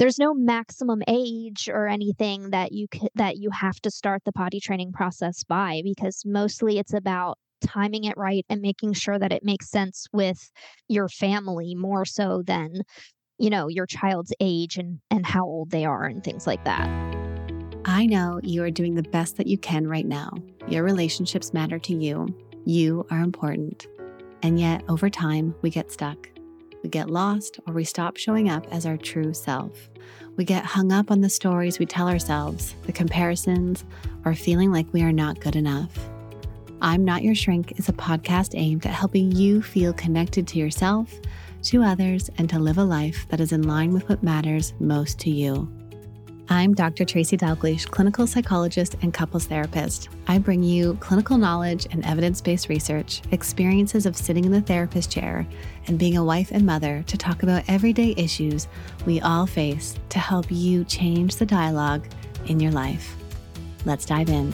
There's no maximum age or anything that you c- that you have to start the potty training process by because mostly it's about timing it right and making sure that it makes sense with your family more so than you know your child's age and and how old they are and things like that. I know you are doing the best that you can right now. Your relationships matter to you. You are important. And yet, over time, we get stuck. We get lost or we stop showing up as our true self. We get hung up on the stories we tell ourselves, the comparisons, or feeling like we are not good enough. I'm Not Your Shrink is a podcast aimed at helping you feel connected to yourself, to others, and to live a life that is in line with what matters most to you. I'm Dr. Tracy Dalgleish, clinical psychologist and couples therapist. I bring you clinical knowledge and evidence based research, experiences of sitting in the therapist chair, and being a wife and mother to talk about everyday issues we all face to help you change the dialogue in your life. Let's dive in.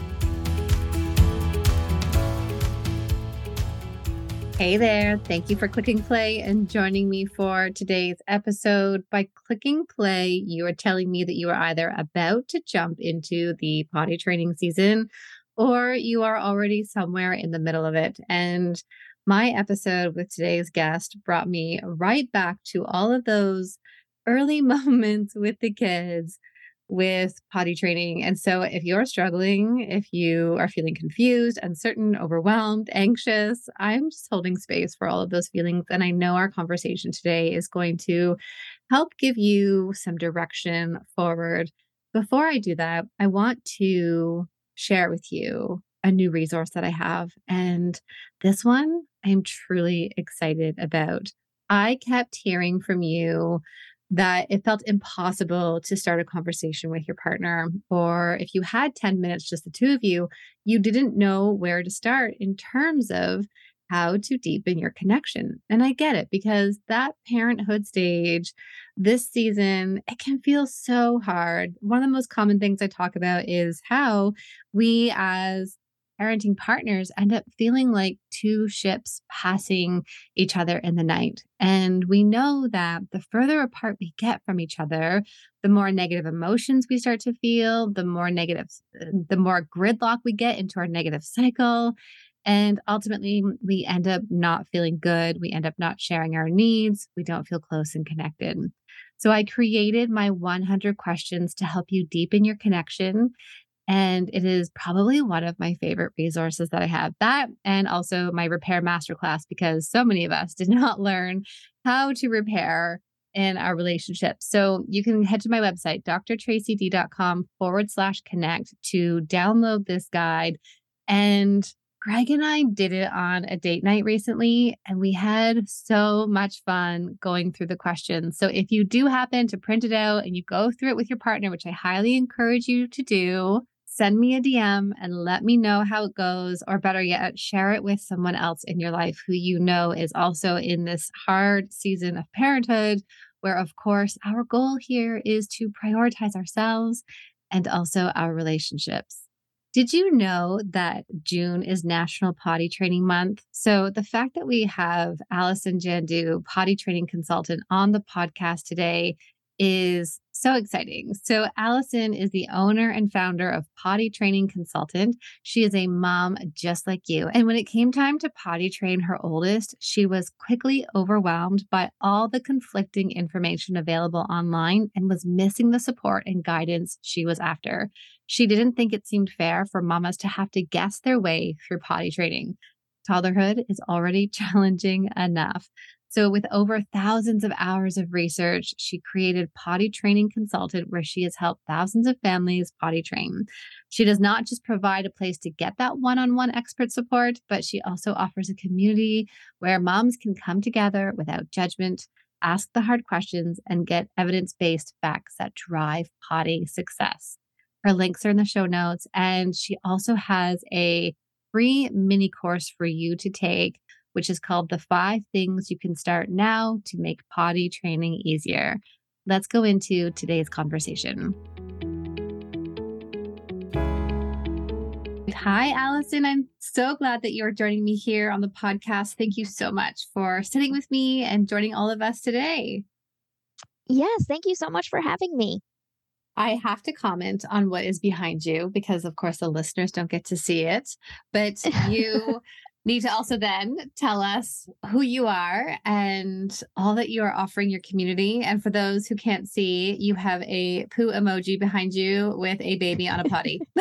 Hey there. Thank you for clicking play and joining me for today's episode. By clicking play, you are telling me that you are either about to jump into the potty training season or you are already somewhere in the middle of it. And my episode with today's guest brought me right back to all of those early moments with the kids with potty training. And so, if you're struggling, if you are feeling confused, uncertain, overwhelmed, anxious, I'm just holding space for all of those feelings. And I know our conversation today is going to help give you some direction forward. Before I do that, I want to share with you a new resource that I have. And this one I'm truly excited about. I kept hearing from you that it felt impossible to start a conversation with your partner. Or if you had 10 minutes, just the two of you, you didn't know where to start in terms of how to deepen your connection. And I get it because that parenthood stage this season, it can feel so hard. One of the most common things I talk about is how we as parenting partners end up feeling like two ships passing each other in the night. And we know that the further apart we get from each other, the more negative emotions we start to feel, the more negative, the more gridlock we get into our negative cycle. And ultimately, we end up not feeling good. We end up not sharing our needs. We don't feel close and connected. So, I created my 100 questions to help you deepen your connection and it is probably one of my favorite resources that I have. That and also my repair masterclass, because so many of us did not learn how to repair in our relationship. So you can head to my website, drtracyd.com forward slash connect to download this guide. And Greg and I did it on a date night recently, and we had so much fun going through the questions. So, if you do happen to print it out and you go through it with your partner, which I highly encourage you to do, send me a DM and let me know how it goes, or better yet, share it with someone else in your life who you know is also in this hard season of parenthood, where, of course, our goal here is to prioritize ourselves and also our relationships. Did you know that June is National Potty Training Month? So, the fact that we have Allison Jandu, potty training consultant, on the podcast today is so exciting. So, Allison is the owner and founder of Potty Training Consultant. She is a mom just like you. And when it came time to potty train her oldest, she was quickly overwhelmed by all the conflicting information available online and was missing the support and guidance she was after. She didn't think it seemed fair for mamas to have to guess their way through potty training. Toddlerhood is already challenging enough. So, with over thousands of hours of research, she created Potty Training Consultant, where she has helped thousands of families potty train. She does not just provide a place to get that one on one expert support, but she also offers a community where moms can come together without judgment, ask the hard questions, and get evidence based facts that drive potty success. Her links are in the show notes. And she also has a free mini course for you to take, which is called The Five Things You Can Start Now to Make Potty Training Easier. Let's go into today's conversation. Hi, Allison. I'm so glad that you're joining me here on the podcast. Thank you so much for sitting with me and joining all of us today. Yes, thank you so much for having me. I have to comment on what is behind you because, of course, the listeners don't get to see it. But you need to also then tell us who you are and all that you are offering your community. And for those who can't see, you have a poo emoji behind you with a baby on a potty.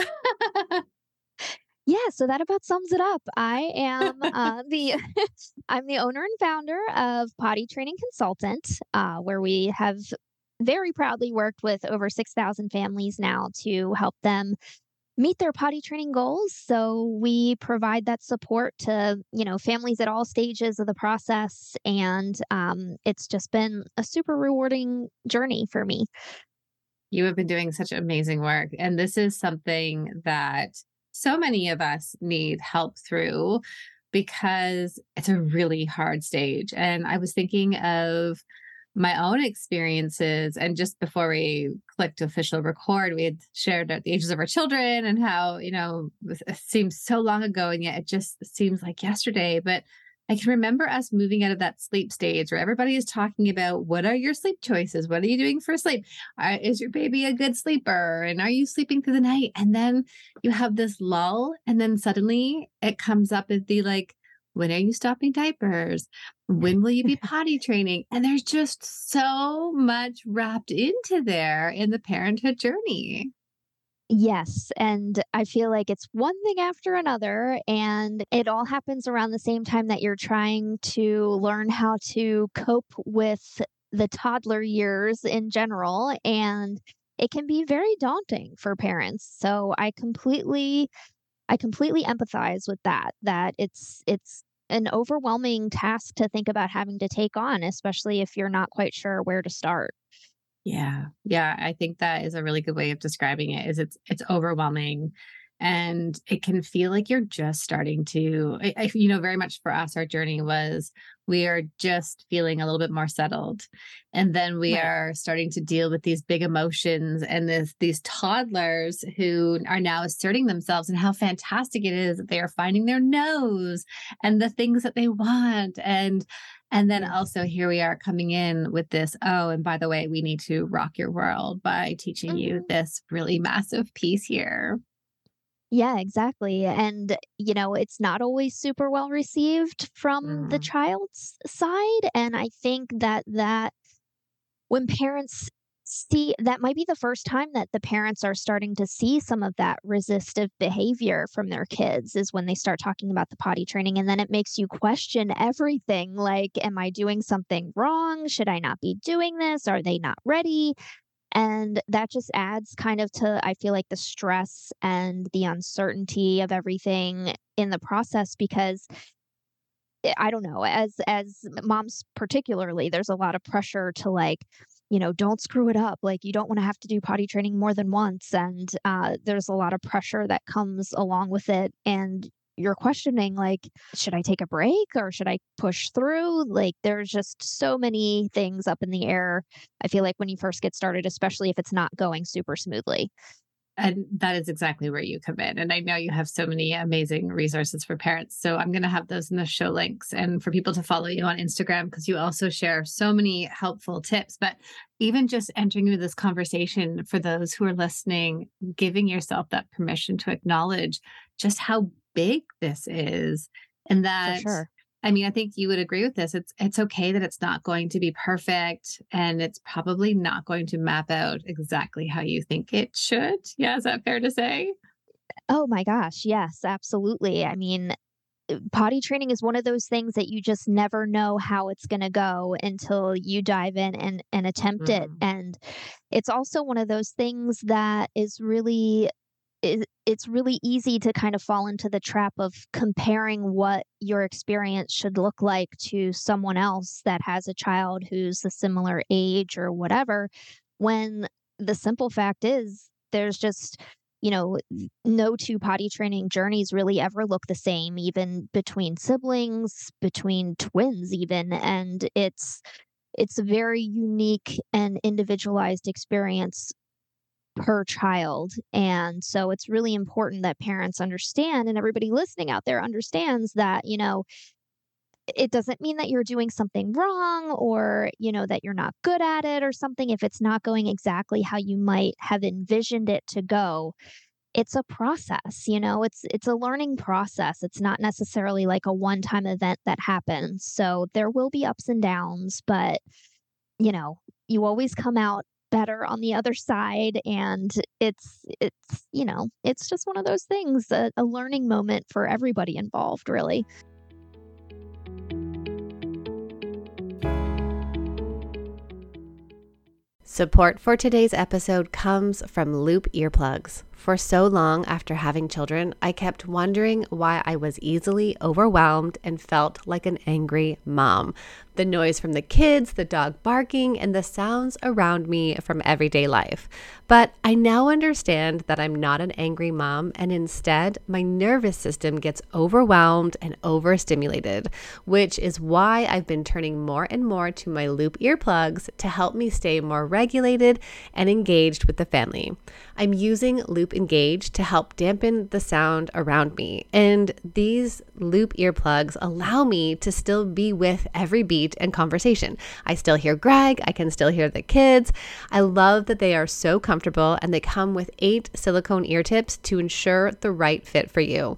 Yeah, so that about sums it up. I am uh, the I'm the owner and founder of Potty Training Consultant, uh, where we have very proudly worked with over 6,000 families now to help them meet their potty training goals. So we provide that support to, you know, families at all stages of the process. And um, it's just been a super rewarding journey for me. You have been doing such amazing work. And this is something that so many of us need help through because it's a really hard stage. And I was thinking of my own experiences. And just before we clicked official record, we had shared the ages of our children and how, you know, it seems so long ago and yet it just seems like yesterday. But I can remember us moving out of that sleep stage where everybody is talking about what are your sleep choices? What are you doing for sleep? Is your baby a good sleeper? And are you sleeping through the night? And then you have this lull, and then suddenly it comes up as the like, when are you stopping diapers? When will you be potty training? And there's just so much wrapped into there in the parenthood journey. Yes. And I feel like it's one thing after another. And it all happens around the same time that you're trying to learn how to cope with the toddler years in general. And it can be very daunting for parents. So I completely. I completely empathize with that that it's it's an overwhelming task to think about having to take on especially if you're not quite sure where to start. Yeah. Yeah, I think that is a really good way of describing it. Is it's it's overwhelming and it can feel like you're just starting to I, I, you know very much for us our journey was we are just feeling a little bit more settled and then we right. are starting to deal with these big emotions and this these toddlers who are now asserting themselves and how fantastic it is that they are finding their nose and the things that they want and and then also here we are coming in with this, oh, and by the way, we need to rock your world by teaching mm-hmm. you this really massive piece here. Yeah, exactly. And, you know, it's not always super well received from mm. the child's side. And I think that that when parents see that might be the first time that the parents are starting to see some of that resistive behavior from their kids is when they start talking about the potty training and then it makes you question everything like am i doing something wrong should i not be doing this are they not ready and that just adds kind of to i feel like the stress and the uncertainty of everything in the process because eh, i don't know as as moms particularly there's a lot of pressure to like you know, don't screw it up. Like you don't want to have to do potty training more than once. And uh, there's a lot of pressure that comes along with it. And you're questioning, like, should I take a break or should I push through? Like, there's just so many things up in the air. I feel like when you first get started, especially if it's not going super smoothly. And that is exactly where you come in. And I know you have so many amazing resources for parents. So I'm going to have those in the show links and for people to follow you on Instagram because you also share so many helpful tips. But even just entering into this conversation for those who are listening, giving yourself that permission to acknowledge just how big this is and that sure. I mean, I think you would agree with this. It's it's okay that it's not going to be perfect and it's probably not going to map out exactly how you think it should. Yeah, is that fair to say? Oh my gosh, yes, absolutely. I mean, uh, potty training is one of those things that you just never know how it's going to go until you dive in and and attempt mm. it. And it's also one of those things that is really it, it's really easy to kind of fall into the trap of comparing what your experience should look like to someone else that has a child who's a similar age or whatever when the simple fact is there's just you know, no two potty training journeys really ever look the same, even between siblings, between twins, even. And it's, it's a very unique and individualized experience per child. And so it's really important that parents understand and everybody listening out there understands that, you know, it doesn't mean that you're doing something wrong or, you know, that you're not good at it or something if it's not going exactly how you might have envisioned it to go. It's a process, you know, it's it's a learning process. It's not necessarily like a one-time event that happens. So there will be ups and downs, but you know, you always come out better on the other side and it's it's you know it's just one of those things a, a learning moment for everybody involved really Support for today's episode comes from Loop Earplugs. For so long after having children, I kept wondering why I was easily overwhelmed and felt like an angry mom. The noise from the kids, the dog barking, and the sounds around me from everyday life. But I now understand that I'm not an angry mom, and instead, my nervous system gets overwhelmed and overstimulated, which is why I've been turning more and more to my loop earplugs to help me stay more regulated and engaged with the family. I'm using Loop Engage to help dampen the sound around me. And these Loop earplugs allow me to still be with every beat and conversation. I still hear Greg, I can still hear the kids. I love that they are so comfortable and they come with eight silicone ear tips to ensure the right fit for you.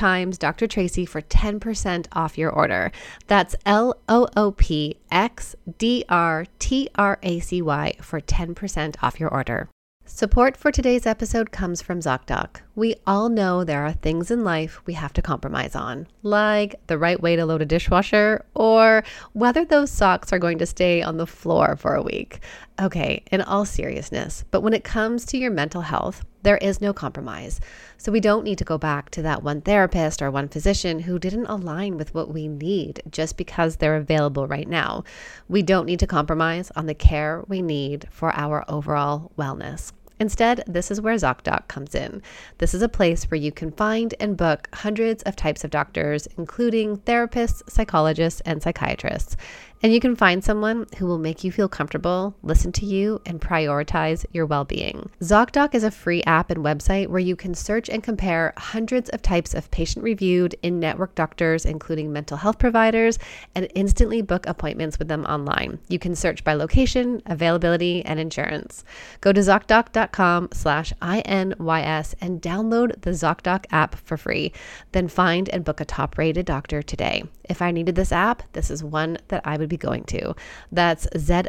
times Dr. Tracy for 10% off your order. That's L O O P X D R T R A C Y for 10% off your order. Support for today's episode comes from ZocDoc. We all know there are things in life we have to compromise on, like the right way to load a dishwasher or whether those socks are going to stay on the floor for a week. Okay, in all seriousness, but when it comes to your mental health, there is no compromise. So we don't need to go back to that one therapist or one physician who didn't align with what we need just because they're available right now. We don't need to compromise on the care we need for our overall wellness. Instead, this is where ZocDoc comes in. This is a place where you can find and book hundreds of types of doctors, including therapists, psychologists, and psychiatrists. And you can find someone who will make you feel comfortable, listen to you, and prioritize your well being. ZocDoc is a free app and website where you can search and compare hundreds of types of patient reviewed in network doctors, including mental health providers, and instantly book appointments with them online. You can search by location, availability, and insurance. Go to ZocDoc.com slash INYS and download the ZocDoc app for free. Then find and book a top rated doctor today. If I needed this app, this is one that I would be going to. That's zocdoc.com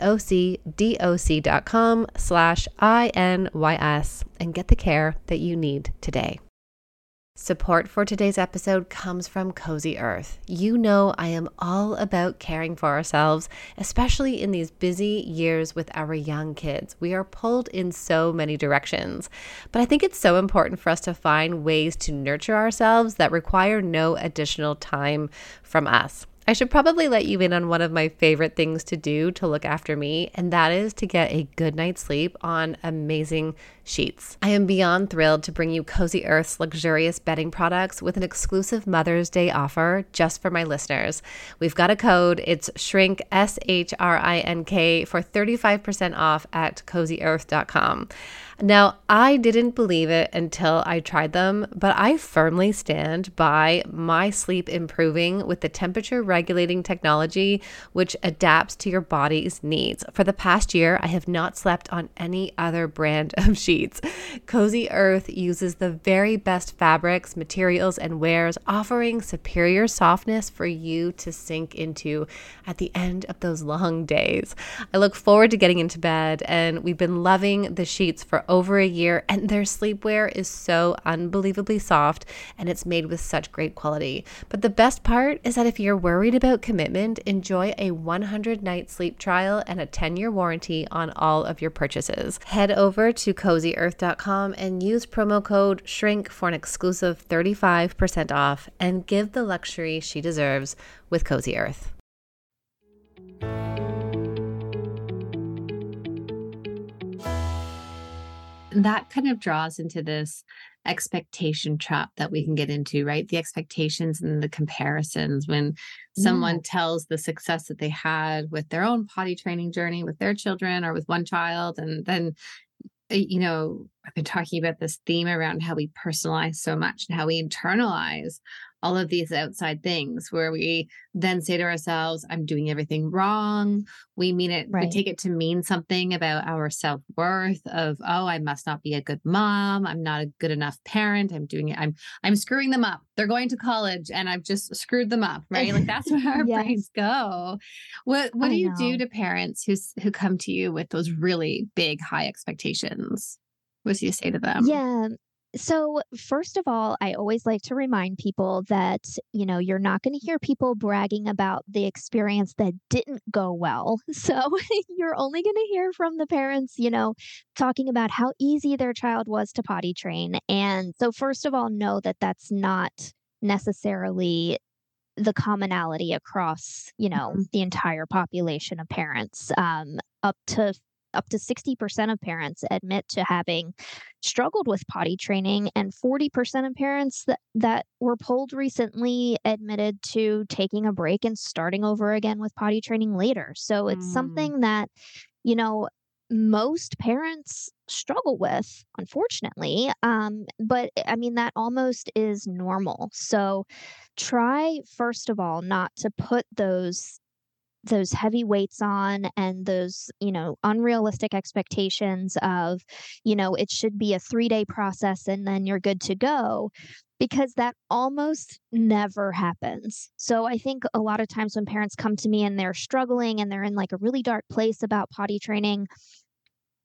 slash INYS and get the care that you need today. Support for today's episode comes from Cozy Earth. You know, I am all about caring for ourselves, especially in these busy years with our young kids. We are pulled in so many directions. But I think it's so important for us to find ways to nurture ourselves that require no additional time from us. I should probably let you in on one of my favorite things to do to look after me, and that is to get a good night's sleep on amazing sheets. I am beyond thrilled to bring you Cozy Earth's luxurious bedding products with an exclusive Mother's Day offer just for my listeners. We've got a code, it's shrink S H R I N K for 35% off at cozyearth.com. Now, I didn't believe it until I tried them, but I firmly stand by my sleep improving with the temperature regulating technology, which adapts to your body's needs. For the past year, I have not slept on any other brand of sheets sheets. Cozy Earth uses the very best fabrics, materials, and wares, offering superior softness for you to sink into at the end of those long days. I look forward to getting into bed, and we've been loving the sheets for over a year, and their sleepwear is so unbelievably soft and it's made with such great quality. But the best part is that if you're worried about commitment, enjoy a 100 night sleep trial and a 10 year warranty on all of your purchases. Head over to cozyearth.com and use promo code SHRINK for an exclusive 35% off and give the luxury she deserves with Cozy Earth. That kind of draws into this expectation trap that we can get into, right? The expectations and the comparisons when someone yeah. tells the success that they had with their own potty training journey with their children or with one child. And then, Eh, you know, I've been talking about this theme around how we personalize so much and how we internalize all of these outside things where we then say to ourselves, I'm doing everything wrong. We mean it, right. we take it to mean something about our self worth of, oh, I must not be a good mom. I'm not a good enough parent. I'm doing it. I'm, I'm screwing them up. They're going to college and I've just screwed them up. Right. like that's where our yes. brains go. What, what I do you know. do to parents who, who come to you with those really big, high expectations? What do you say to them? Yeah. So, first of all, I always like to remind people that, you know, you're not going to hear people bragging about the experience that didn't go well. So, you're only going to hear from the parents, you know, talking about how easy their child was to potty train. And so, first of all, know that that's not necessarily the commonality across, you know, mm-hmm. the entire population of parents. Um, up to up to 60% of parents admit to having struggled with potty training and 40% of parents that, that were polled recently admitted to taking a break and starting over again with potty training later so it's mm. something that you know most parents struggle with unfortunately um, but i mean that almost is normal so try first of all not to put those those heavy weights on and those you know unrealistic expectations of you know it should be a 3 day process and then you're good to go because that almost never happens. So I think a lot of times when parents come to me and they're struggling and they're in like a really dark place about potty training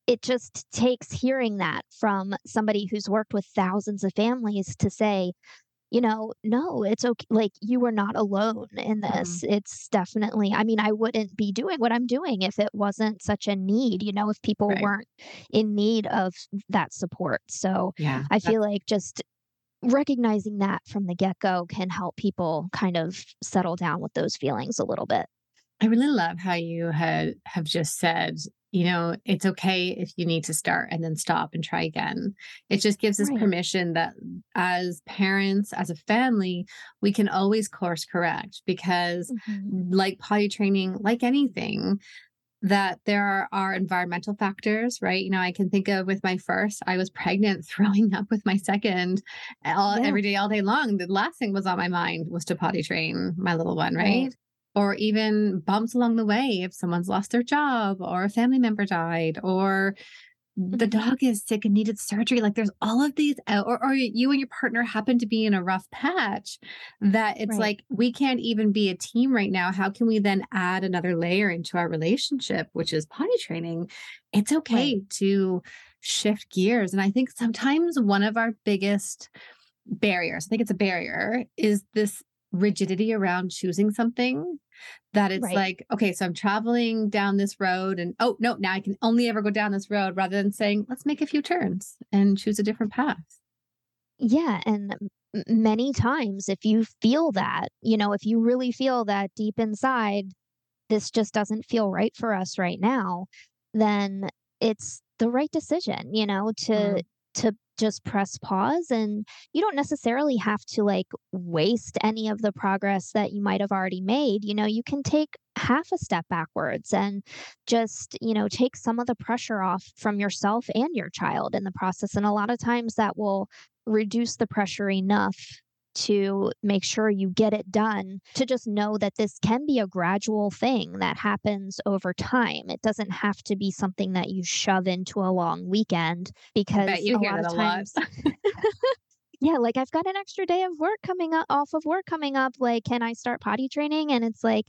it just takes hearing that from somebody who's worked with thousands of families to say you know, no, it's okay. Like you are not alone in mm-hmm. this. Mm-hmm. It's definitely, I mean, I wouldn't be doing what I'm doing if it wasn't such a need, you know, if people right. weren't in need of that support. So yeah, I feel like just recognizing that from the get go can help people kind of settle down with those feelings a little bit. I really love how you had have just said you know, it's okay if you need to start and then stop and try again. It just gives us right. permission that as parents, as a family, we can always course correct because, mm-hmm. like potty training, like anything, that there are, are, environmental factors, right? You know, I can think of with my first, I was pregnant, throwing up with my second all, yeah. every day, all day long. The last thing was on my mind was to potty train my little one, right? right or even bumps along the way if someone's lost their job or a family member died or the mm-hmm. dog is sick and needed surgery like there's all of these or, or you and your partner happen to be in a rough patch that it's right. like we can't even be a team right now how can we then add another layer into our relationship which is potty training it's okay right. to shift gears and i think sometimes one of our biggest barriers i think it's a barrier is this rigidity around choosing something that it's right. like okay so i'm traveling down this road and oh no now i can only ever go down this road rather than saying let's make a few turns and choose a different path yeah and many times if you feel that you know if you really feel that deep inside this just doesn't feel right for us right now then it's the right decision you know to mm-hmm. to just press pause and you don't necessarily have to like waste any of the progress that you might have already made you know you can take half a step backwards and just you know take some of the pressure off from yourself and your child in the process and a lot of times that will reduce the pressure enough to make sure you get it done, to just know that this can be a gradual thing that happens over time. It doesn't have to be something that you shove into a long weekend because you a hear lot that of times. yeah, like I've got an extra day of work coming up off of work coming up. Like, can I start potty training? And it's like,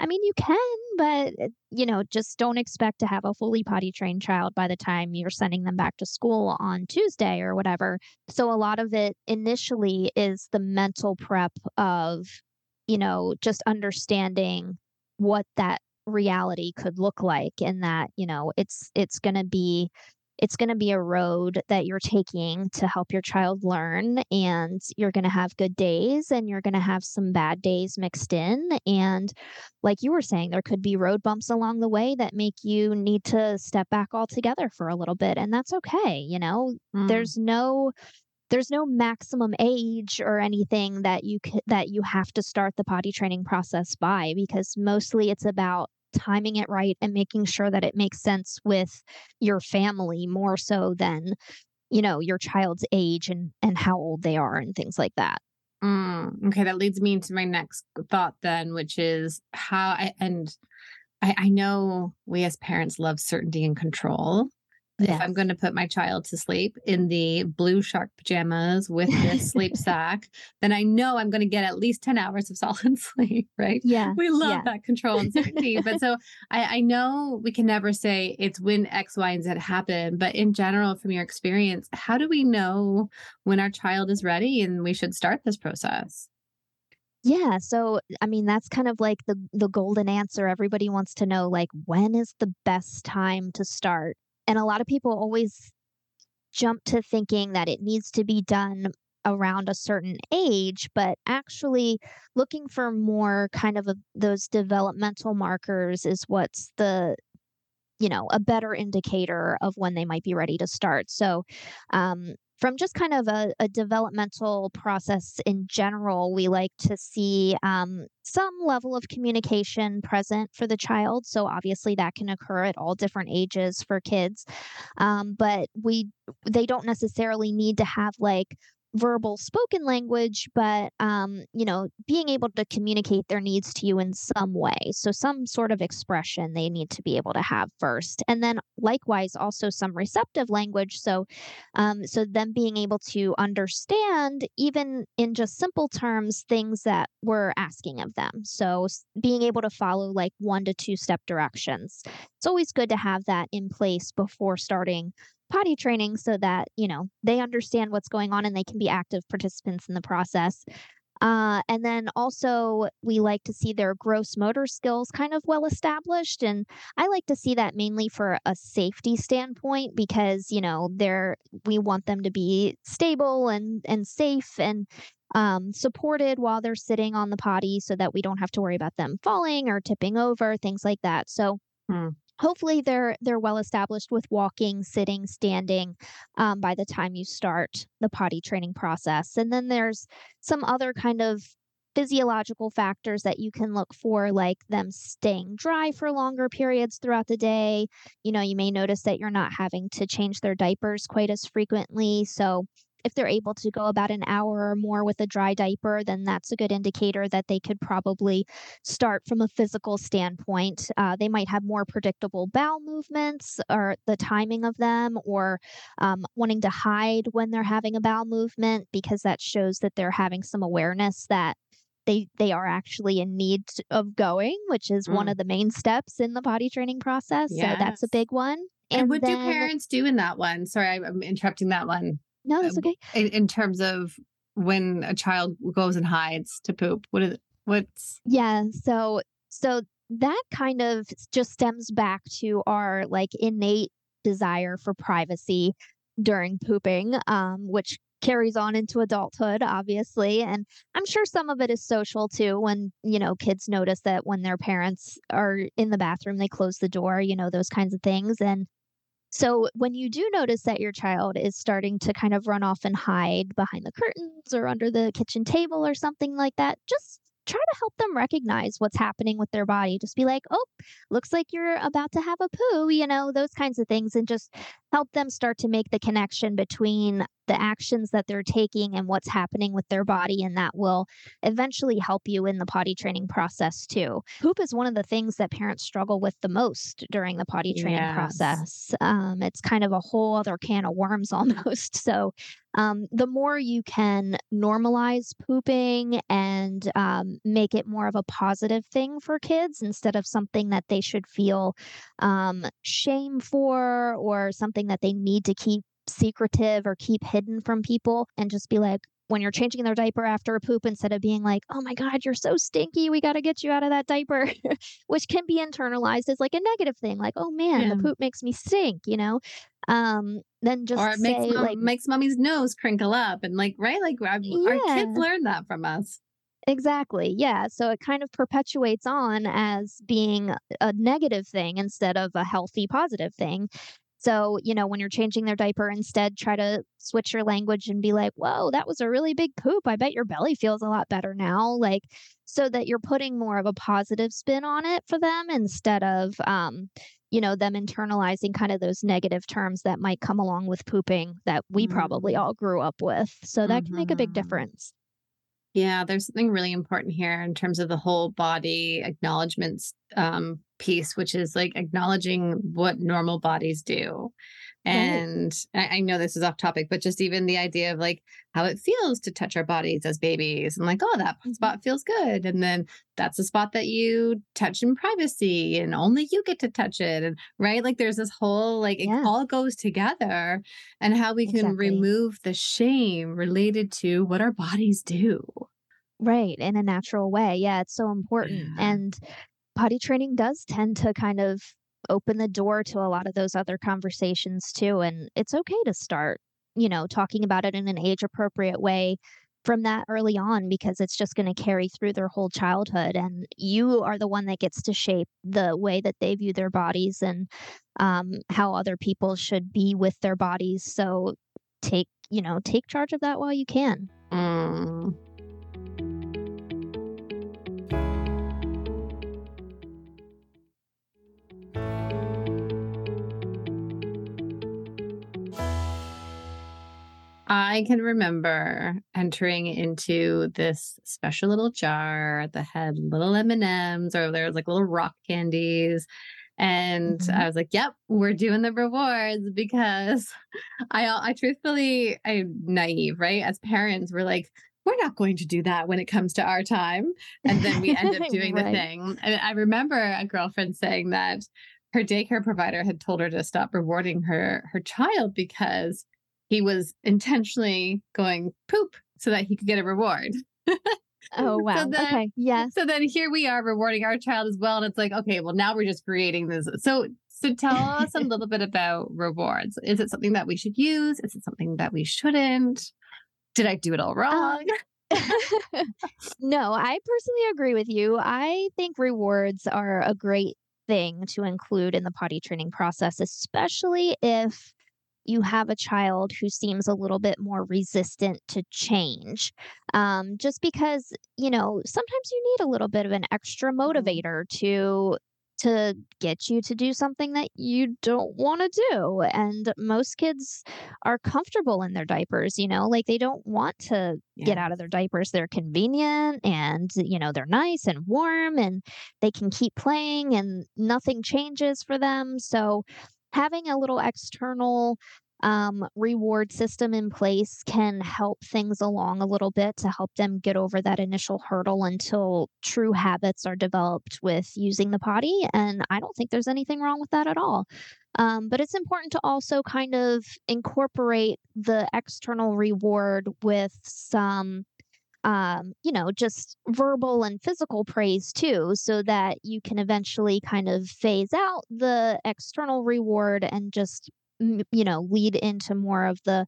I mean, you can, but uh, you know, just don't expect to have a fully potty trained child by the time you're sending them back to school on Tuesday or whatever. So a lot of it initially is the mental prep of, you know, just understanding what that reality could look like and that, you know, it's it's going to be it's going to be a road that you're taking to help your child learn and you're going to have good days and you're going to have some bad days mixed in and like you were saying there could be road bumps along the way that make you need to step back altogether for a little bit and that's okay you know Mm. there's no there's no maximum age or anything that you c- that you have to start the potty training process by because mostly it's about timing it right and making sure that it makes sense with your family more so than you know your child's age and and how old they are and things like that Mm, okay, that leads me into my next thought then, which is how I and I, I know we as parents love certainty and control. If I'm going to put my child to sleep in the blue shark pajamas with this sleep sack, then I know I'm going to get at least 10 hours of solid sleep, right? yeah We love yeah. that control and certainty. but so I, I know we can never say it's when X, Y, and Z happen. But in general, from your experience, how do we know when our child is ready and we should start this process? Yeah, so I mean that's kind of like the the golden answer. Everybody wants to know like when is the best time to start? And a lot of people always jump to thinking that it needs to be done around a certain age, but actually looking for more kind of a, those developmental markers is what's the you know a better indicator of when they might be ready to start. So um, from just kind of a, a developmental process in general, we like to see um, some level of communication present for the child. So obviously that can occur at all different ages for kids, um, but we they don't necessarily need to have like verbal spoken language but um you know being able to communicate their needs to you in some way so some sort of expression they need to be able to have first and then likewise also some receptive language so um, so them being able to understand, even in just simple terms, things that we're asking of them. So being able to follow like one to two step directions. It's always good to have that in place before starting potty training so that, you know, they understand what's going on and they can be active participants in the process. Uh, and then also, we like to see their gross motor skills kind of well established. And I like to see that mainly for a safety standpoint because, you know, they're we want them to be stable and and safe and um, supported while they're sitting on the potty so that we don't have to worry about them falling or tipping over, things like that. So Hmm. Hopefully they're they're well established with walking, sitting, standing um, by the time you start the potty training process. And then there's some other kind of physiological factors that you can look for, like them staying dry for longer periods throughout the day. You know, you may notice that you're not having to change their diapers quite as frequently. So, if they're able to go about an hour or more with a dry diaper, then that's a good indicator that they could probably start from a physical standpoint. Uh, they might have more predictable bowel movements or the timing of them, or um, wanting to hide when they're having a bowel movement because that shows that they're having some awareness that they they are actually in need of going, which is one Mm. of the main steps in the potty training process. So that's a big one. And, what do parents do in that one? Sorry, I'm interrupting that one. No, that's um, okay. In, in terms of when a child goes and hides to poop, what is what's Yeah, so so that kind of just stems back to our like innate desire for privacy during pooping, um, which carries on into adulthood, obviously. And I'm sure some of it is social too, when, you know, kids notice that when their parents are in the bathroom, they close the door, you know, those kinds of things. And so when you do notice that your child is starting to kind of run off and hide behind the curtains or under the kitchen table or something like that, just try to help them recognize what's happening with their body. Just be like, "Oh, looks like you're about to have a poo," you know, those kinds of things and just help them start to make the connection between the actions that they're taking and what's happening with their body and that will eventually help you in the potty training process too. Poop is one of the things that parents struggle with the most during the potty training yes. process. Um, it's kind of a whole other can of worms almost. So um, the more you can normalize pooping and um, make it more of a positive thing for kids instead of something that they should feel um, shame for or something that they need to keep secretive or keep hidden from people and just be like, when you're changing their diaper after a poop instead of being like, oh my God, you're so stinky. We got to get you out of that diaper, which can be internalized as like a negative thing. Like, oh man, yeah. the poop makes me stink, you know? Um, then just or it say, makes, mom, like, makes mommy's nose crinkle up and like, right? Like yeah. our kids learn that from us. Exactly. Yeah. So it kind of perpetuates on as being a negative thing instead of a healthy, positive thing. So, you know, when you're changing their diaper, instead try to switch your language and be like, whoa, that was a really big poop. I bet your belly feels a lot better now. Like, so that you're putting more of a positive spin on it for them instead of, um, you know, them internalizing kind of those negative terms that might come along with pooping that we mm-hmm. probably all grew up with. So that mm-hmm. can make a big mm-hmm. difference. Yeah, there's something really important here in terms of the whole body acknowledgments um, piece, which is like acknowledging what normal bodies do. And right. I, I, know this is off topic, but just even the idea of like how it feels to touch our bodies as babies and like, oh, that mm-hmm. spot feels good. And then that's a spot that you touch in privacy and only you get to touch it. And right. Like there's this whole, like, yeah. it all goes together and how we can exactly. remove the shame related to what our bodies do. Right. In a natural way. Yeah. It's so important. Yeah. And potty training does tend to kind of open the door to a lot of those other conversations too. And it's okay to start, you know, talking about it in an age appropriate way from that early on because it's just going to carry through their whole childhood. And you are the one that gets to shape the way that they view their bodies and um, how other people should be with their bodies. So take, you know, take charge of that while you can. Mm. I can remember entering into this special little jar that had little M&Ms or there was like little rock candies and mm-hmm. I was like, "Yep, we're doing the rewards because I I truthfully I'm naive, right? As parents, we're like, we're not going to do that when it comes to our time. And then we end up doing right. the thing. And I remember a girlfriend saying that her daycare provider had told her to stop rewarding her her child because he was intentionally going poop so that he could get a reward. oh wow. So then, okay. Yes. So then here we are rewarding our child as well. And it's like, okay, well now we're just creating this. So so tell us a little bit about rewards. Is it something that we should use? Is it something that we shouldn't? Did I do it all um, wrong? no, I personally agree with you. I think rewards are a great thing to include in the potty training process, especially if you have a child who seems a little bit more resistant to change. Um, just because, you know, sometimes you need a little bit of an extra mm-hmm. motivator to to get you to do something that you don't want to do. And most kids are comfortable in their diapers, you know, like they don't want to yeah. get out of their diapers. They're convenient and, you know, they're nice and warm and they can keep playing and nothing changes for them. So having a little external um, reward system in place can help things along a little bit to help them get over that initial hurdle until true habits are developed with using the potty. And I don't think there's anything wrong with that at all. Um, but it's important to also kind of incorporate the external reward with some um, you know, just verbal and physical praise too, so that you can eventually kind of phase out the external reward and just, you know, lead into more of the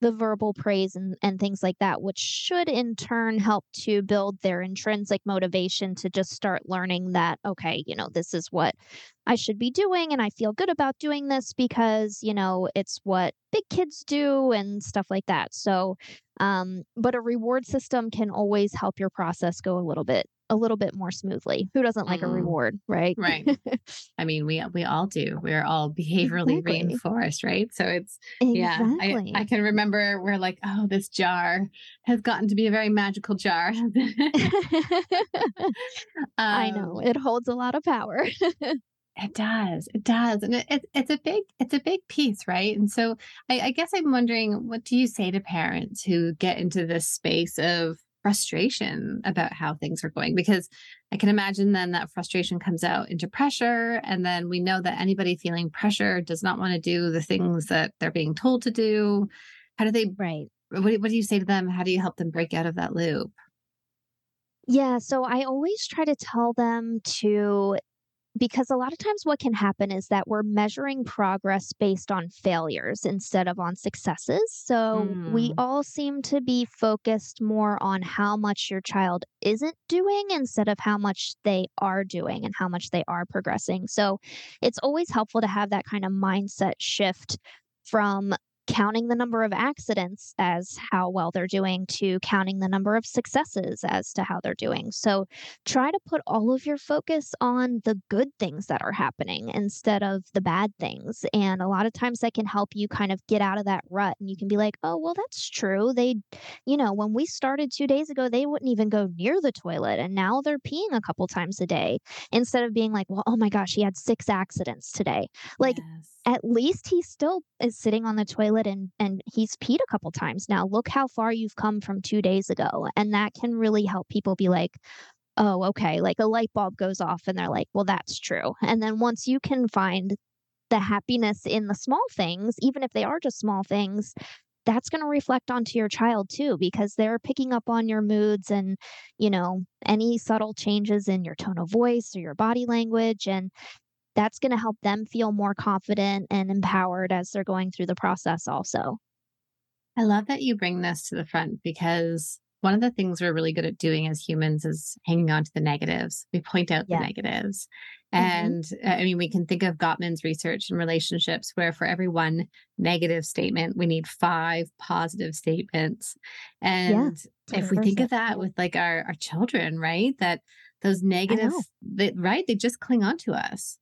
the verbal praise and, and things like that, which should in turn help to build their intrinsic motivation to just start learning that, okay, you know, this is what I should be doing. And I feel good about doing this because, you know, it's what big kids do and stuff like that. So Um, but a reward system can always help your process go a little bit a little bit more smoothly. Who doesn't like mm. a reward, right? Right. I mean, we we all do. We're all behaviorally exactly. reinforced, right? So it's exactly. yeah. I, I can remember we're like, oh, this jar has gotten to be a very magical jar. um, I know it holds a lot of power. It does. It does. And it, it, it's a big, it's a big piece, right? And so I, I guess I'm wondering, what do you say to parents who get into this space of frustration about how things are going? Because I can imagine then that frustration comes out into pressure. And then we know that anybody feeling pressure does not want to do the things that they're being told to do. How do they, right? What, what do you say to them? How do you help them break out of that loop? Yeah, so I always try to tell them to because a lot of times what can happen is that we're measuring progress based on failures instead of on successes. So mm. we all seem to be focused more on how much your child isn't doing instead of how much they are doing and how much they are progressing. So it's always helpful to have that kind of mindset shift from counting the number of accidents as how well they're doing to counting the number of successes as to how they're doing. So try to put all of your focus on the good things that are happening instead of the bad things. And a lot of times that can help you kind of get out of that rut and you can be like, oh, well, that's true. They, you know, when we started two days ago, they wouldn't even go near the toilet. And now they're peeing a couple times a day instead of being like, well, oh my gosh, he had six accidents today. Like, yes at least he still is sitting on the toilet and and he's peed a couple times now. Look how far you've come from two days ago. And that can really help people be like oh okay like a light bulb goes off and they're like well that's true. And then once you can find the happiness in the small things even if they are just small things that's going to reflect onto your child too because they're picking up on your moods and you know any subtle changes in your tone of voice or your body language. And that's going to help them feel more confident and empowered as they're going through the process also. I love that you bring this to the front because one of the things we're really good at doing as humans is hanging on to the negatives. We point out yeah. the negatives. Mm-hmm. And uh, I mean, we can think of Gottman's research in relationships where for every one negative statement, we need five positive statements. And yeah, if we think of that with like our, our children, right? That those negatives, that, right? They just cling on to us.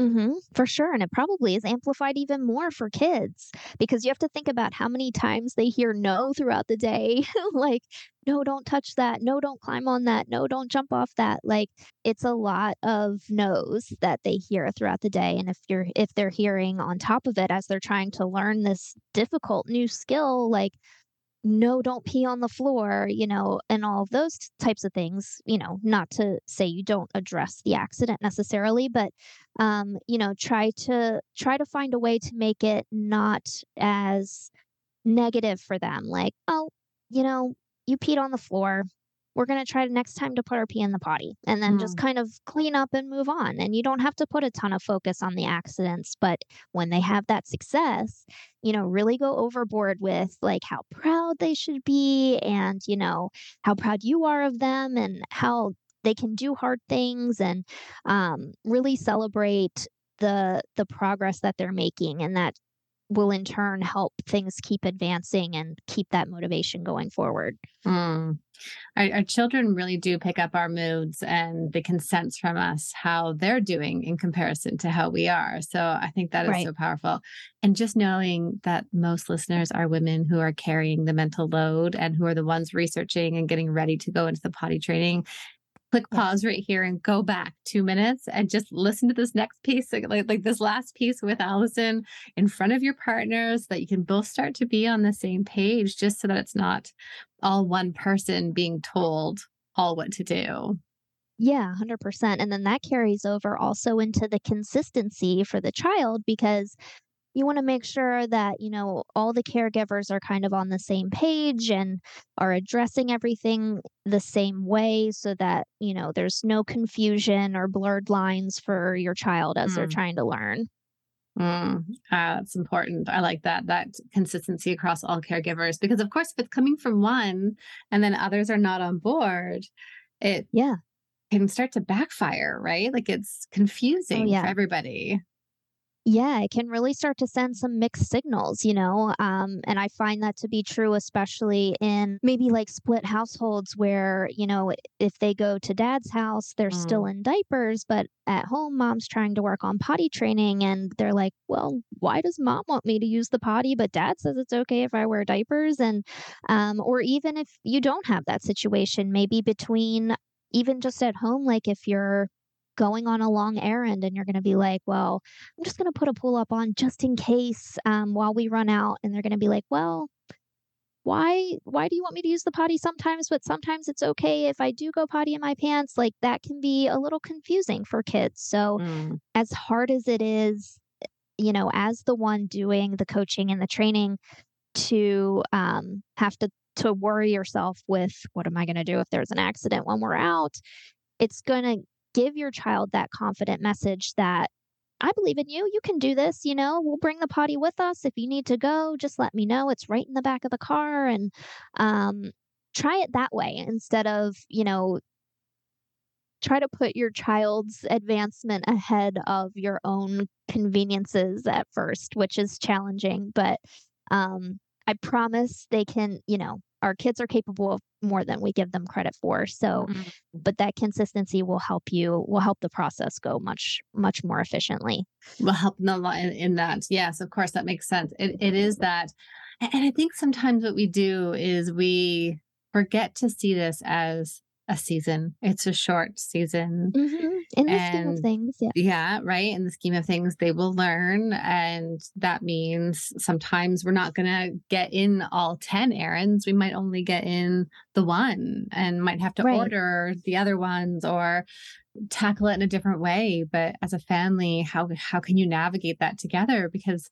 Mm-hmm, for sure. And it probably is amplified even more for kids because you have to think about how many times they hear no throughout the day. like, no, don't touch that. No, don't climb on that. No, don't jump off that. Like, it's a lot of no's that they hear throughout the day. And if you're, if they're hearing on top of it as they're trying to learn this difficult new skill, like, no, don't pee on the floor, you know, and all of those types of things, you know, not to say you don't address the accident necessarily, but um, you know, try to try to find a way to make it not as negative for them. Like, oh, you know, you peed on the floor we're going to try next time to put our pee in the potty and then mm. just kind of clean up and move on. And you don't have to put a ton of focus on the accidents, but when they have that success, you know, really go overboard with like how proud they should be and, you know, how proud you are of them and how they can do hard things and um, really celebrate the the progress that they're making and that will in turn help things keep advancing and keep that motivation going forward. Mm. Our, our, children really do pick up our moods and they can sense from us how they're doing in comparison to how we are. So I think that is right. so powerful. And just knowing that most listeners are women who are carrying the mental load and who are the ones researching and getting ready to go into the potty training click pause right here and go back two minutes and just listen to this next piece, like, like this last piece with Allison in front of your partners, so that you can both start to be on the same page, just so that it's not all one person being told all what to do. Yeah, 100%. And then that carries over also into the consistency for the child because you want to make sure that you know all the caregivers are kind of on the same page and are addressing everything the same way so that you know there's no confusion or blurred lines for your child as mm. they're trying to learn mm. uh, that's important i like that that consistency across all caregivers because of course if it's coming from one and then others are not on board it yeah can start to backfire right like it's oh, confusing oh, yeah. for everybody yeah, it can really start to send some mixed signals, you know. Um, and I find that to be true, especially in maybe like split households where, you know, if they go to dad's house, they're mm. still in diapers, but at home, mom's trying to work on potty training. And they're like, well, why does mom want me to use the potty, but dad says it's okay if I wear diapers? And, um, or even if you don't have that situation, maybe between even just at home, like if you're going on a long errand and you're going to be like, well, I'm just going to put a pull up on just in case um, while we run out. And they're going to be like, well, why why do you want me to use the potty sometimes but sometimes it's okay if i do go potty in my pants like that can be a little confusing for kids so mm. as hard as it is you know as the one doing the coaching and the training to um, have to to worry yourself with what am i going to do if there's an accident when we're out it's going to give your child that confident message that I believe in you. You can do this. You know, we'll bring the potty with us. If you need to go, just let me know. It's right in the back of the car. And um, try it that way instead of, you know, try to put your child's advancement ahead of your own conveniences at first, which is challenging. But um, I promise they can, you know, our kids are capable of more than we give them credit for. So, mm-hmm. but that consistency will help you, will help the process go much, much more efficiently. Will help in, in, in that. Yes, of course, that makes sense. It, it is that. And I think sometimes what we do is we forget to see this as a season. It's a short season. Mm-hmm. In the and, scheme of things, yeah. Yeah, right. In the scheme of things, they will learn. And that means sometimes we're not going to get in all 10 errands. We might only get in the one and might have to right. order the other ones or tackle it in a different way. But as a family, how, how can you navigate that together? Because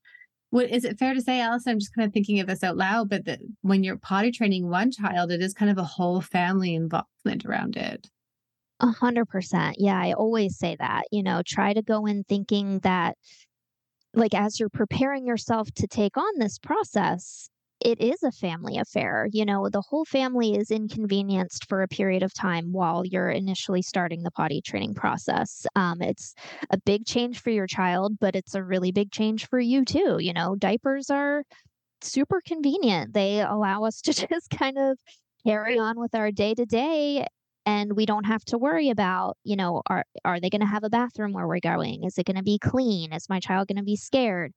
what is it fair to say, Allison? I'm just kind of thinking of this out loud, but that when you're potty training one child, it is kind of a whole family involvement around it. A hundred percent. Yeah, I always say that. You know, try to go in thinking that, like, as you're preparing yourself to take on this process, it is a family affair. You know, the whole family is inconvenienced for a period of time while you're initially starting the potty training process. Um, it's a big change for your child, but it's a really big change for you too. You know, diapers are super convenient, they allow us to just kind of carry on with our day to day and we don't have to worry about you know are are they going to have a bathroom where we're going is it going to be clean is my child going to be scared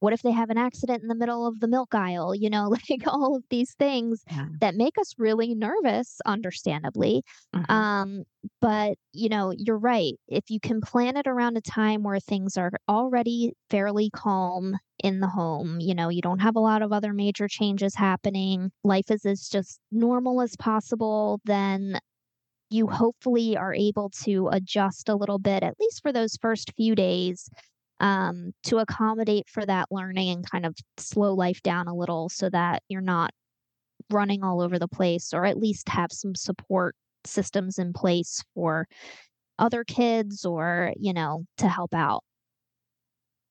what if they have an accident in the middle of the milk aisle? You know, like all of these things yeah. that make us really nervous, understandably. Mm-hmm. Um, but, you know, you're right. If you can plan it around a time where things are already fairly calm in the home, you know, you don't have a lot of other major changes happening, life is as just normal as possible, then you hopefully are able to adjust a little bit, at least for those first few days, um, to accommodate for that learning and kind of slow life down a little so that you're not running all over the place or at least have some support systems in place for other kids or you know to help out.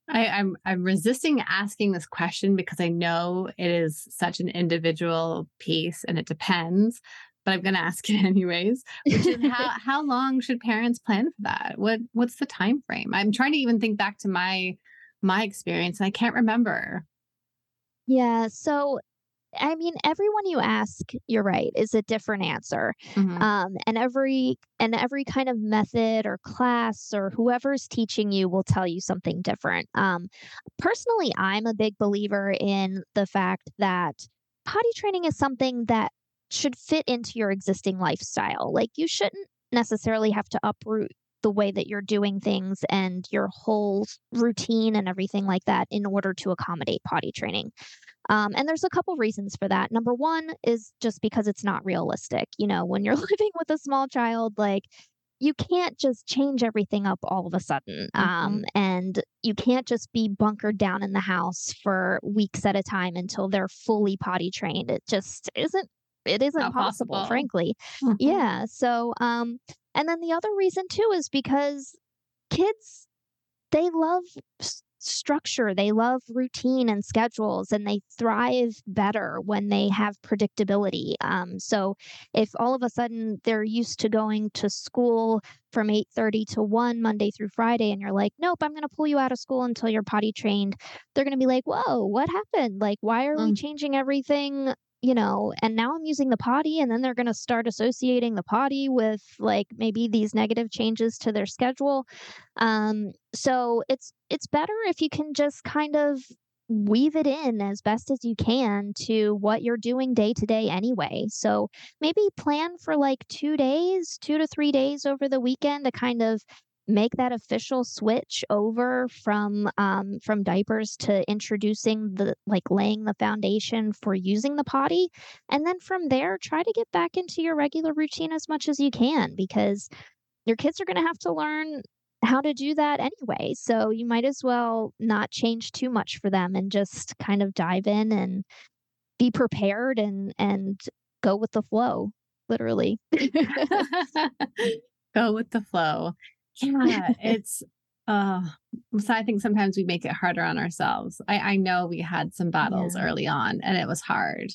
I, I'm I'm resisting asking this question because I know it is such an individual piece and it depends but I'm going to ask it anyways. Which is how how long should parents plan for that? What what's the time frame? I'm trying to even think back to my my experience, and I can't remember. Yeah, so I mean, everyone you ask, you're right, is a different answer. Mm-hmm. Um, and every and every kind of method or class or whoever's teaching you will tell you something different. Um, personally, I'm a big believer in the fact that potty training is something that should fit into your existing lifestyle. Like you shouldn't necessarily have to uproot the way that you're doing things and your whole routine and everything like that in order to accommodate potty training. Um, and there's a couple reasons for that. Number one is just because it's not realistic. You know, when you're living with a small child, like you can't just change everything up all of a sudden. Mm-hmm. Um, and you can't just be bunkered down in the house for weeks at a time until they're fully potty trained. It just isn't it isn't Not possible, possible, frankly. Mm-hmm. Yeah. So, um, and then the other reason too is because kids, they love structure. They love routine and schedules, and they thrive better when they have predictability. Um, so, if all of a sudden they're used to going to school from 8:30 to 1 Monday through Friday and you're like, "Nope, I'm going to pull you out of school until you're potty trained." They're going to be like, "Whoa, what happened? Like why are mm. we changing everything you know, and now I'm using the potty, and then they're going to start associating the potty with like maybe these negative changes to their schedule. Um, so it's it's better if you can just kind of weave it in as best as you can to what you're doing day to day anyway. So maybe plan for like two days, two to three days over the weekend to kind of make that official switch over from um, from diapers to introducing the like laying the foundation for using the potty and then from there try to get back into your regular routine as much as you can because your kids are going to have to learn how to do that anyway so you might as well not change too much for them and just kind of dive in and be prepared and and go with the flow literally. Go with the flow yeah, it's uh so I think sometimes we make it harder on ourselves. I, I know we had some battles yeah. early on and it was hard.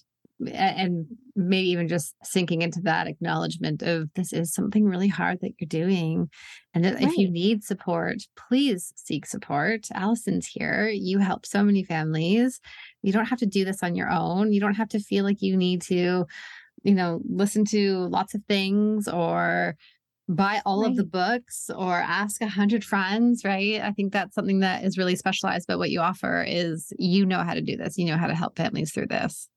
And maybe even just sinking into that acknowledgement of this is something really hard that you're doing. And that right. if you need support, please seek support. Allison's here. You help so many families. You don't have to do this on your own. You don't have to feel like you need to, you know, listen to lots of things or buy all right. of the books or ask a hundred friends right i think that's something that is really specialized but what you offer is you know how to do this you know how to help families through this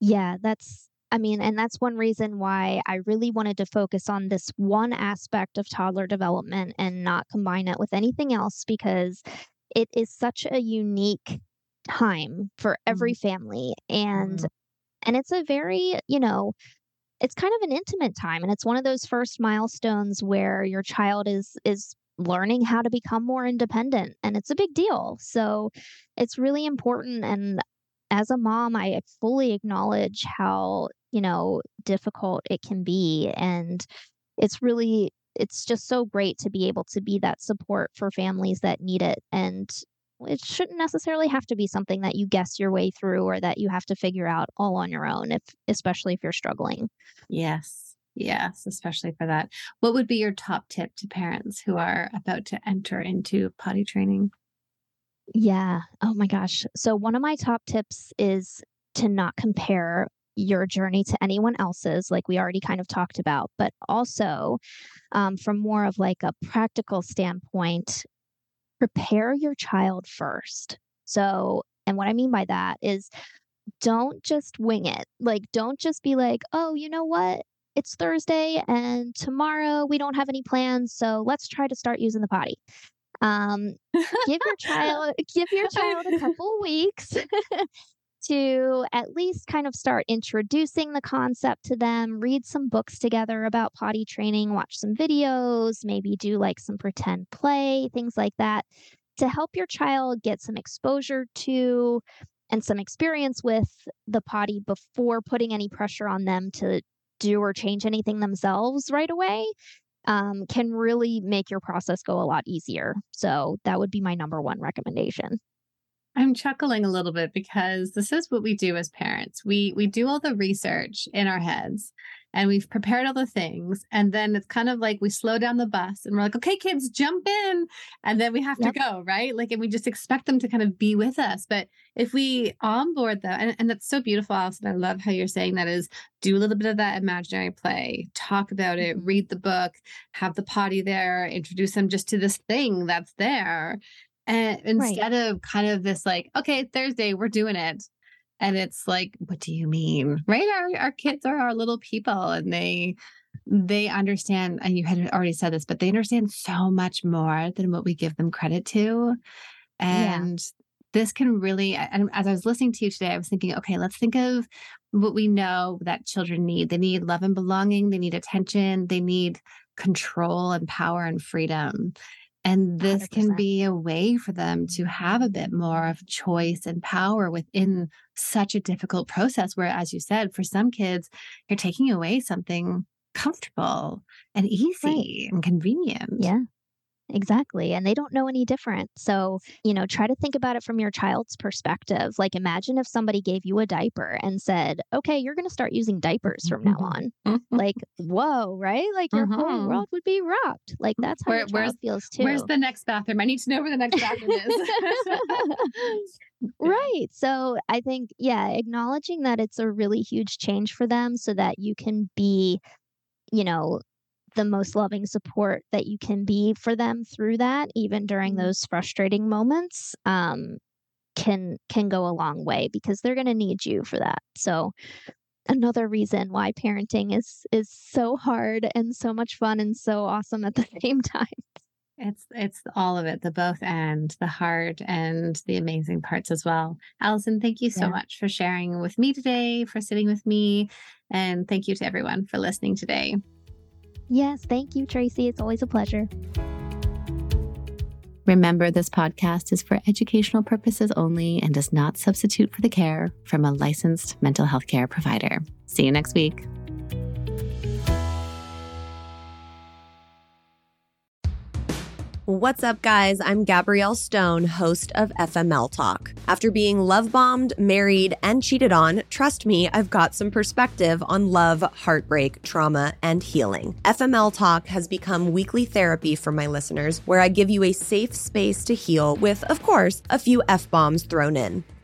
yeah that's i mean and that's one reason why i really wanted to focus on this one aspect of toddler development and not combine it with anything else because it is such a unique time for every mm-hmm. family and mm-hmm. and it's a very you know it's kind of an intimate time and it's one of those first milestones where your child is is learning how to become more independent and it's a big deal. So it's really important and as a mom i fully acknowledge how you know difficult it can be and it's really it's just so great to be able to be that support for families that need it and it shouldn't necessarily have to be something that you guess your way through or that you have to figure out all on your own if especially if you're struggling. Yes yes especially for that. What would be your top tip to parents who are about to enter into potty training? Yeah oh my gosh. So one of my top tips is to not compare your journey to anyone else's, like we already kind of talked about, but also um, from more of like a practical standpoint, prepare your child first. So, and what I mean by that is don't just wing it. Like, don't just be like, oh, you know what? It's Thursday and tomorrow we don't have any plans. So let's try to start using the potty. Um, give your child, give your child a couple weeks to at least kind of start introducing the concept to them, read some books together about potty training, watch some videos, maybe do like some pretend play, things like that to help your child get some exposure to and some experience with the potty before putting any pressure on them to do or change anything themselves right away um, can really make your process go a lot easier. So that would be my number one recommendation. I'm chuckling a little bit because this is what we do as parents. We we do all the research in our heads and we've prepared all the things and then it's kind of like we slow down the bus and we're like okay kids jump in and then we have yep. to go right like and we just expect them to kind of be with us but if we onboard them and, and that's so beautiful Allison I love how you're saying that is do a little bit of that imaginary play talk about it mm-hmm. read the book have the potty there introduce them just to this thing that's there and instead right. of kind of this like, okay, Thursday, we're doing it. And it's like, what do you mean? Right? Our our kids are our little people and they they understand, and you had already said this, but they understand so much more than what we give them credit to. And yeah. this can really, and as I was listening to you today, I was thinking, okay, let's think of what we know that children need. They need love and belonging, they need attention, they need control and power and freedom. And this 100%. can be a way for them to have a bit more of choice and power within such a difficult process. Where, as you said, for some kids, you're taking away something comfortable and easy right. and convenient. Yeah. Exactly. And they don't know any different. So, you know, try to think about it from your child's perspective. Like, imagine if somebody gave you a diaper and said, okay, you're going to start using diapers from now mm-hmm. on. Mm-hmm. like, whoa, right? Like, your whole Mhm. world would be rocked. Like, mm, that's how Where- your child where's- feels too. Where's the next bathroom? I need to know where the next bathroom is. Right. So I think, yeah, acknowledging that it's a really huge change for them so that you can be, you know, the most loving support that you can be for them through that, even during Mhm. those frustrating moments, um, can can go a long way because they're gonna need you for that. So another reason why parenting is is so hard and so much fun and so awesome at the same time. It's it's all of it, the both and the hard and the amazing parts as well. Allison, thank you so Yeah. much for sharing with me today, for sitting with me, and thank you to everyone for listening today. Yes, thank you, Tracy. It's always a pleasure. Remember, this podcast is for educational purposes only and does not substitute for the care from a licensed mental health care provider. See you next week. What's up, guys? I'm Gabrielle Stone, host of FML Talk. After being love bombed, married, and cheated on, trust me, I've got some perspective on love, heartbreak, trauma, and healing. FML Talk has become weekly therapy for my listeners, where I give you a safe space to heal with, of course, a few F bombs thrown in